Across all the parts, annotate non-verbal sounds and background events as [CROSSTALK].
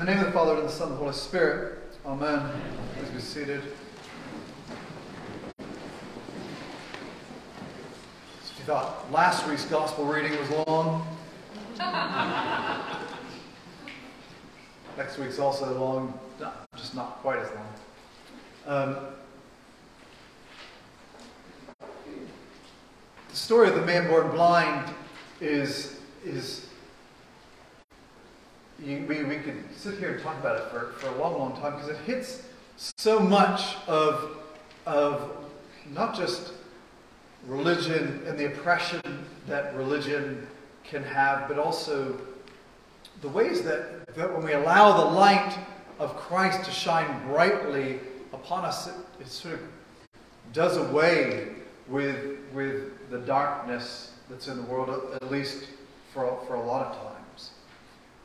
In the name of the Father, and the Son, and the Holy Spirit. Amen. Please be seated. If you thought last week's gospel reading was long, [LAUGHS] next week's also long, just not quite as long. Um, the story of the man born blind is is you, we, we could sit here and talk about it for, for a long, long time because it hits so much of, of not just religion and the oppression that religion can have, but also the ways that, that when we allow the light of Christ to shine brightly upon us, it, it sort of does away with, with the darkness that's in the world, at least for, for a lot of time.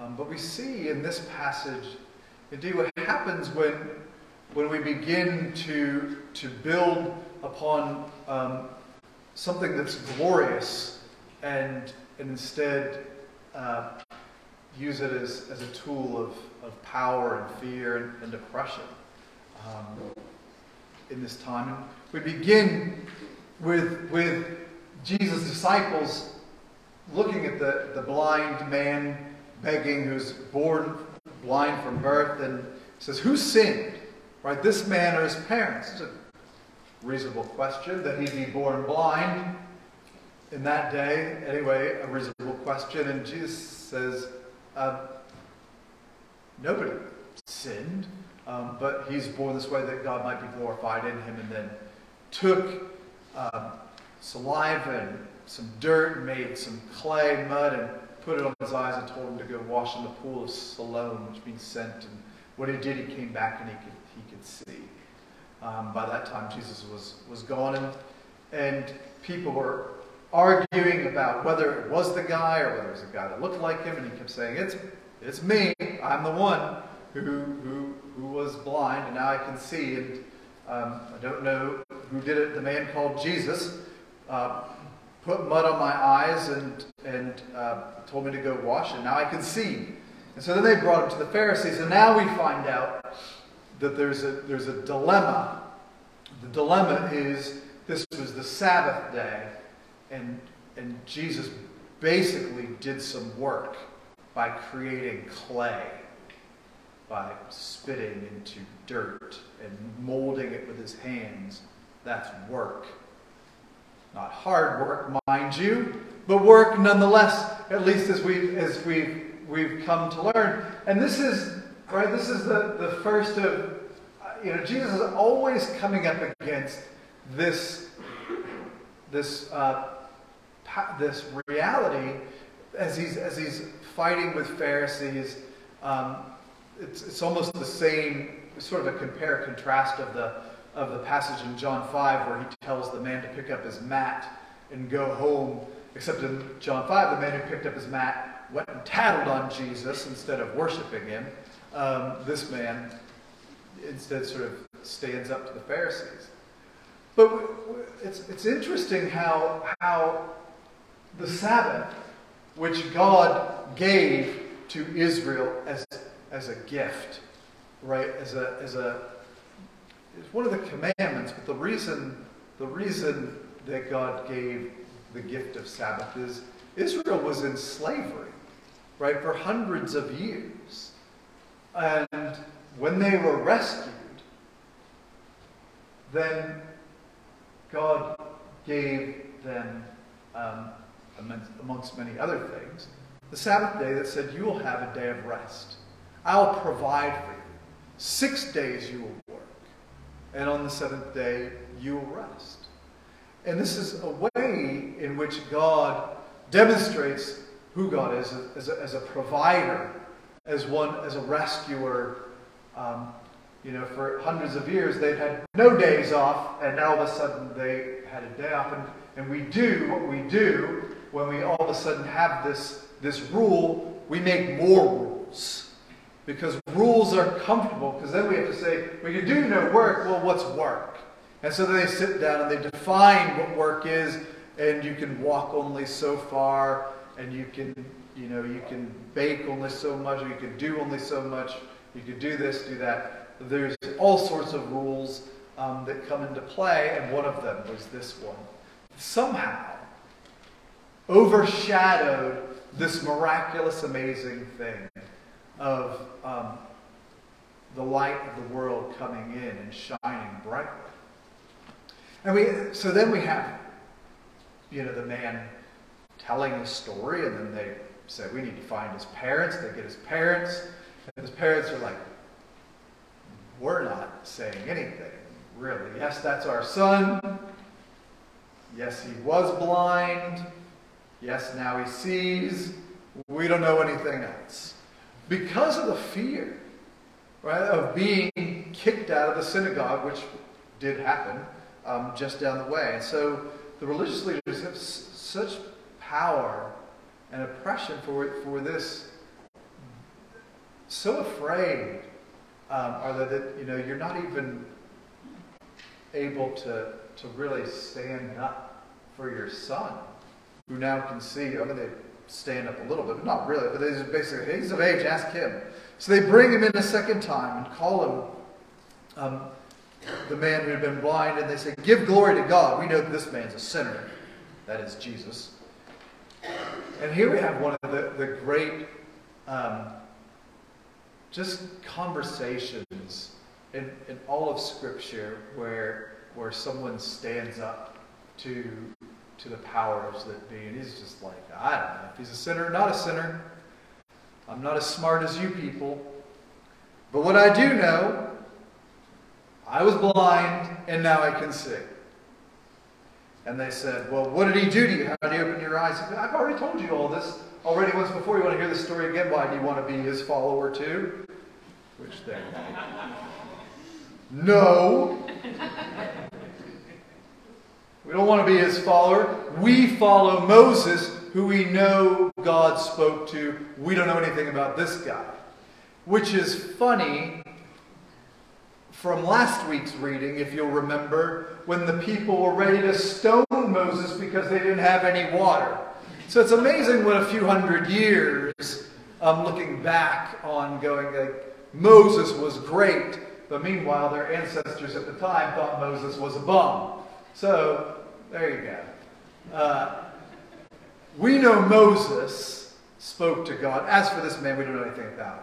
Um, but we see in this passage, indeed, what happens when, when we begin to, to build upon um, something that's glorious and, and instead uh, use it as, as a tool of, of power and fear and, and oppression um, in this time. And we begin with, with Jesus' disciples looking at the, the blind man begging, who's born blind from birth, and says, Who sinned? Right, this man or his parents? It's a reasonable question that he be born blind in that day. Anyway, a reasonable question. And Jesus says, uh, Nobody sinned, um, but he's born this way that God might be glorified in him, and then took um, saliva and some dirt and made some clay, mud, and put it on his eyes and told him to go wash in the pool of Siloam, which means sent. And what he did, he came back and he could, he could see. Um, by that time, Jesus was, was gone, and, and people were arguing about whether it was the guy or whether it was a guy that looked like him, and he kept saying, It's, it's me, I'm the one who, who, who was blind, and now I can see. And um, I don't know who did it. The man called Jesus uh, put mud on my eyes and, and uh, told me to go wash, and now I can see. And so then they brought him to the Pharisees, and now we find out that there's a, there's a dilemma. The dilemma is this was the Sabbath day, and, and Jesus basically did some work by creating clay, by spitting into dirt and molding it with his hands. That's work. Not hard work, mind you, but work nonetheless, at least as we've, as we've, we've come to learn. And this is, right, this is the, the first of, you know, Jesus is always coming up against this, this, uh, this reality as he's, as he's fighting with Pharisees. Um, it's, it's almost the same, sort of a compare contrast of the of the passage in John 5 where he tells the man to pick up his mat and go home. Except in John 5, the man who picked up his mat went and tattled on Jesus instead of worshiping him. Um, this man instead sort of stands up to the Pharisees. But it's, it's interesting how, how the Sabbath, which God gave to Israel as, as a gift, right, as a, as a it's one of the commandments, but the reason, the reason that God gave the gift of Sabbath is Israel was in slavery, right, for hundreds of years. And when they were rescued, then God gave them, um, amongst many other things, the Sabbath day that said, You will have a day of rest. I'll provide for you. Six days you will and on the seventh day you will rest. And this is a way in which God demonstrates who God is as a, as a provider, as one, as a rescuer. Um, you know, for hundreds of years they'd had no days off, and now all of a sudden they had a day off. And, and we do what we do when we all of a sudden have this, this rule, we make more rules because rules are comfortable, because then we have to say, well, you do no work, well, what's work? And so they sit down and they define what work is, and you can walk only so far, and you can, you know, you can bake only so much, or you can do only so much, you can do this, do that. There's all sorts of rules um, that come into play, and one of them was this one. Somehow overshadowed this miraculous, amazing thing of um, the light of the world coming in and shining brightly. And we, so then we have, you know, the man telling his story, and then they say, we need to find his parents. They get his parents, and his parents are like, we're not saying anything, really. Yes, that's our son. Yes, he was blind. Yes, now he sees. We don't know anything else. Because of the fear, right, of being kicked out of the synagogue, which did happen um, just down the way. And so the religious leaders have s- such power and oppression for, for this, so afraid um, are they that, you know, you're not even able to, to really stand up for your son, who now can see. I mean, they stand up a little bit, but not really. But they basically, he's of age, ask him. So they bring him in a second time and call him um, the man who had been blind, and they say, Give glory to God. We know that this man's a sinner. That is Jesus. And here we have one of the, the great um, just conversations in, in all of Scripture where, where someone stands up to, to the powers that be. And he's just like, I don't know if he's a sinner or not a sinner. I'm not as smart as you people. But what I do know, I was blind and now I can see. And they said, Well, what did he do to you? How did he open your eyes? Said, I've already told you all this already once before. You want to hear the story again? Why do you want to be his follower too? Which they. [LAUGHS] No. We don't want to be his follower. We follow Moses, who we know God spoke to. We don't know anything about this guy. Which is funny from last week's reading, if you'll remember, when the people were ready to stone Moses because they didn't have any water. So it's amazing what a few hundred years, um, looking back on going, like, Moses was great, but meanwhile their ancestors at the time thought Moses was a bum. So there you go. Uh, we know Moses spoke to God. As for this man, we don't know anything about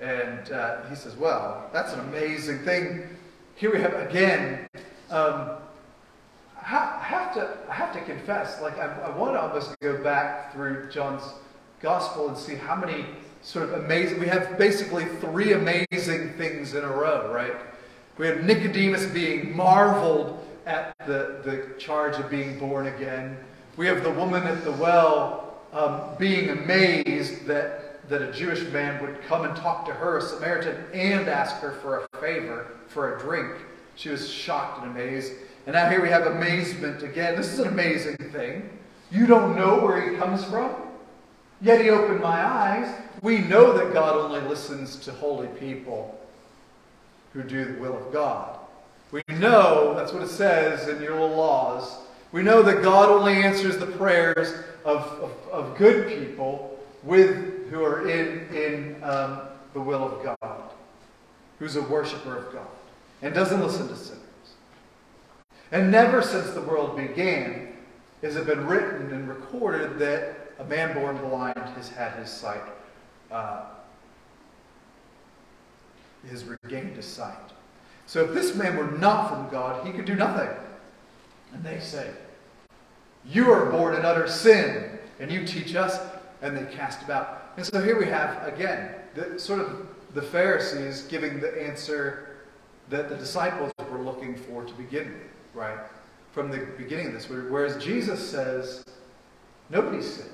him. And uh, he says, Well, that's an amazing thing. Here we have again. Um, I have to, I have to confess, like, I, I want of us to almost go back through John's gospel and see how many sort of amazing, we have basically three amazing things in a row, right? We have Nicodemus being marveled at the, the charge of being born again. We have the woman at the well um, being amazed that, that a Jewish man would come and talk to her, a Samaritan, and ask her for a favor, for a drink. She was shocked and amazed. And now here we have amazement again. This is an amazing thing. You don't know where he comes from, yet he opened my eyes. We know that God only listens to holy people who do the will of God. We know, that's what it says in your little laws. We know that God only answers the prayers of, of, of good people with who are in, in um, the will of God, who's a worshiper of God, and doesn't listen to sinners. And never since the world began has it been written and recorded that a man born blind has had his sight, uh, has regained his sight. So if this man were not from God, he could do nothing. And they say, You are born in utter sin, and you teach us. And they cast about. And so here we have, again, the, sort of the Pharisees giving the answer that the disciples were looking for to begin with, right? From the beginning of this. Whereas Jesus says, Nobody sinned.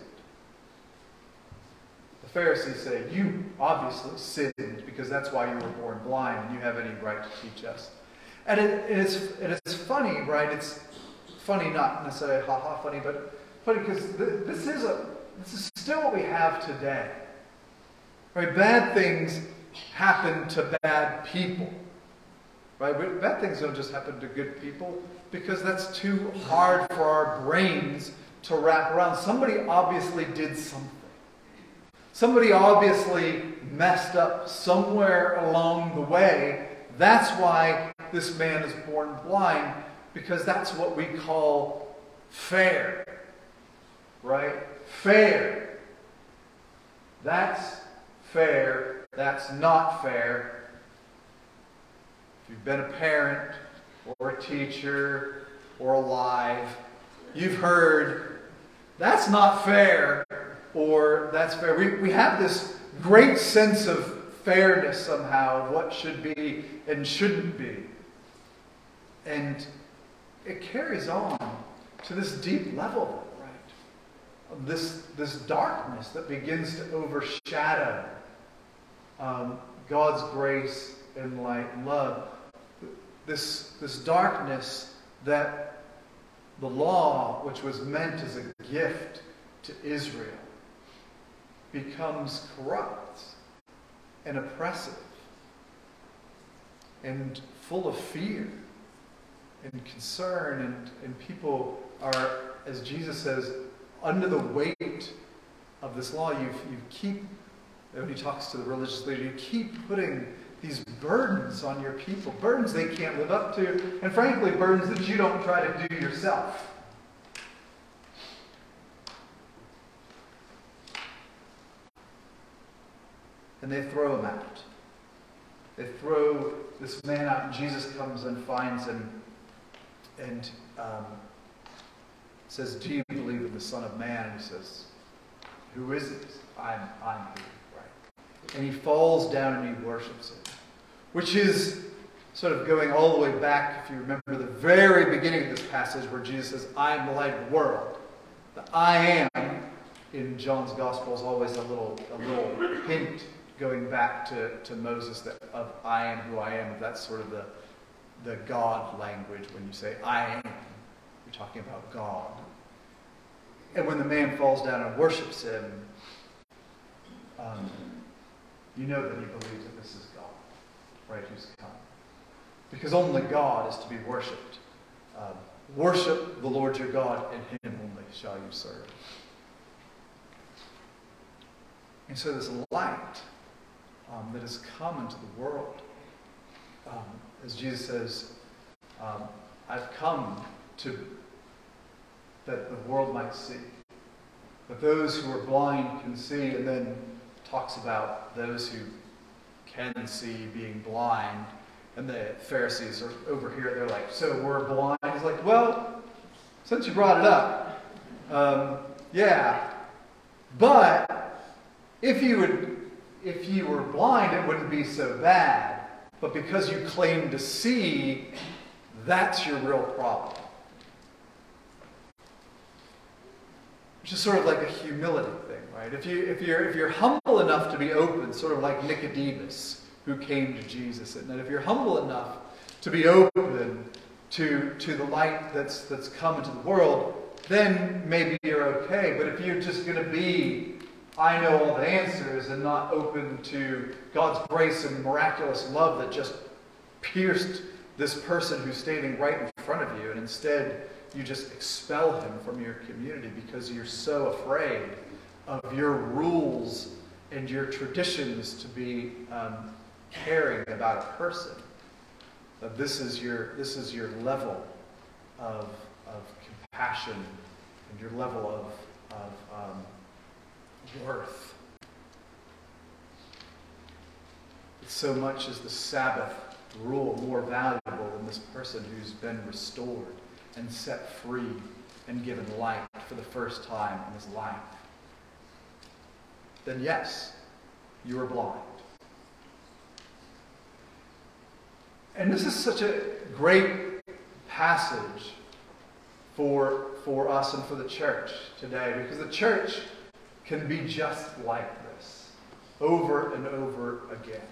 The Pharisees say, You obviously sinned because that's why you were born blind and you have any right to teach us. And, it, and, it's, and it's funny, right? It's funny, not necessarily ha ha funny, but funny because th- this is a this is still what we have today. Right? Bad things happen to bad people. Right? But bad things don't just happen to good people because that's too hard for our brains to wrap around. Somebody obviously did something. Somebody obviously messed up somewhere along the way. That's why this man is born blind, because that's what we call fair. Right? Fair. That's fair. That's not fair. If you've been a parent or a teacher or alive, you've heard that's not fair or that's fair. We, we have this great sense of fairness somehow, what should be and shouldn't be. And it carries on to this deep level, right? This, this darkness that begins to overshadow um, God's grace and light and love. This, this darkness that the law, which was meant as a gift to Israel, becomes corrupt and oppressive and full of fear and concern, and, and people are, as Jesus says, under the weight of this law. You, you keep, when he talks to the religious leader, you keep putting these burdens on your people, burdens they can't live up to, and frankly, burdens that you don't try to do yourself. And they throw him out. They throw this man out, and Jesus comes and finds him and um, says, Do you believe in the Son of Man? And he says, Who is it? I'm, I'm. Right. And he falls down and he worships him, which is sort of going all the way back, if you remember the very beginning of this passage where Jesus says, I am the light of the world. The I am in John's gospel is always a little, a little hint going back to, to Moses that of I am who I am. That's sort of the, the God language when you say I am. You're talking about God. And when the man falls down and worships him, um, you know that he believes that this is God, right, who's come. Because only God is to be worshipped. Um, worship the Lord your God, and him only shall you serve. And so this light um, that has come into the world, um, as Jesus says, um, I've come to that the world might see, that those who are blind can see, and then talks about those who can see being blind. And the Pharisees are over here, they're like, So we're blind? He's like, Well, since you brought it up, um, yeah. But if you would if you were blind, it wouldn't be so bad. But because you claim to see, that's your real problem. Which is sort of like a humility thing, right? If, you, if, you're, if you're humble enough to be open, sort of like Nicodemus who came to Jesus, and that if you're humble enough to be open to, to the light that's, that's come into the world, then maybe you're okay. But if you're just going to be I know all the answers and not open to God's grace and miraculous love that just pierced this person who's standing right in front of you, and instead you just expel him from your community because you're so afraid of your rules and your traditions to be um, caring about a person. That this is your this is your level of, of compassion and your level of, of um, worth. So much is the Sabbath rule more valuable than this person who's been restored and set free and given light for the first time in his life. Then, yes, you are blind. And this is such a great passage for, for us and for the church today because the church can be just like this over and over again.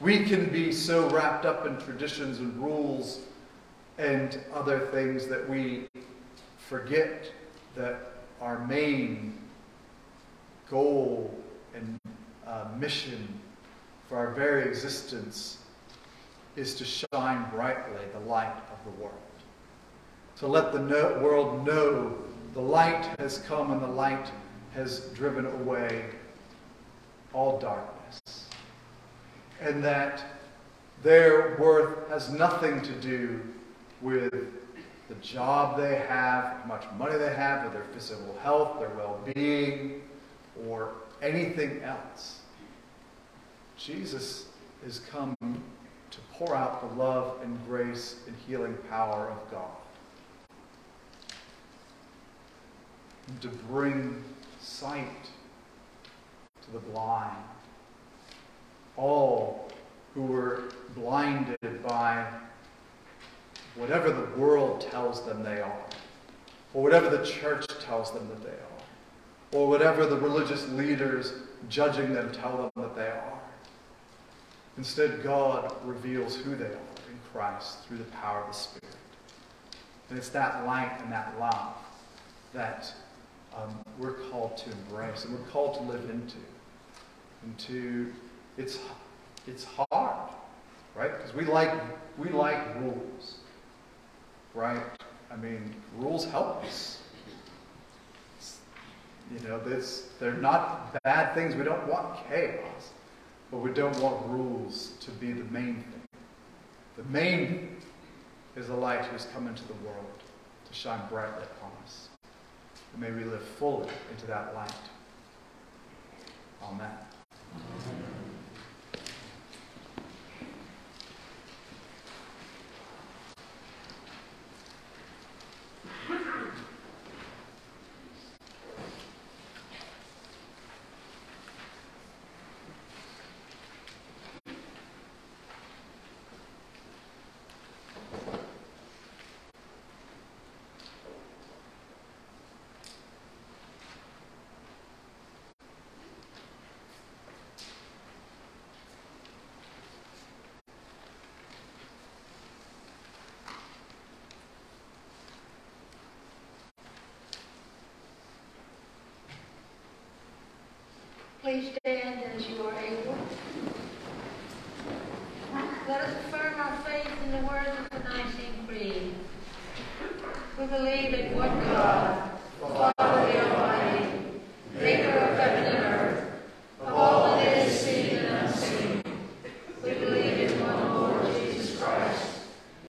We can be so wrapped up in traditions and rules and other things that we forget that our main goal and uh, mission for our very existence is to shine brightly the light of the world. To let the no- world know the light has come and the light has driven away all darkness. And that their worth has nothing to do with the job they have, how much money they have, with their physical health, their well being, or anything else. Jesus is come to pour out the love and grace and healing power of God. To bring sight to the blind. All who were blinded by whatever the world tells them they are, or whatever the church tells them that they are, or whatever the religious leaders judging them tell them that they are. Instead, God reveals who they are in Christ through the power of the Spirit. And it's that light and that love that um, we're called to embrace and we're called to live into. And to, it's, it's hard, right? Because we like, we like rules, right? I mean, rules help us. You know, this, they're not bad things. We don't want chaos, but we don't want rules to be the main thing. The main is the light who has come into the world to shine brightly upon us. And may we live fully into that light. Amen. Please stand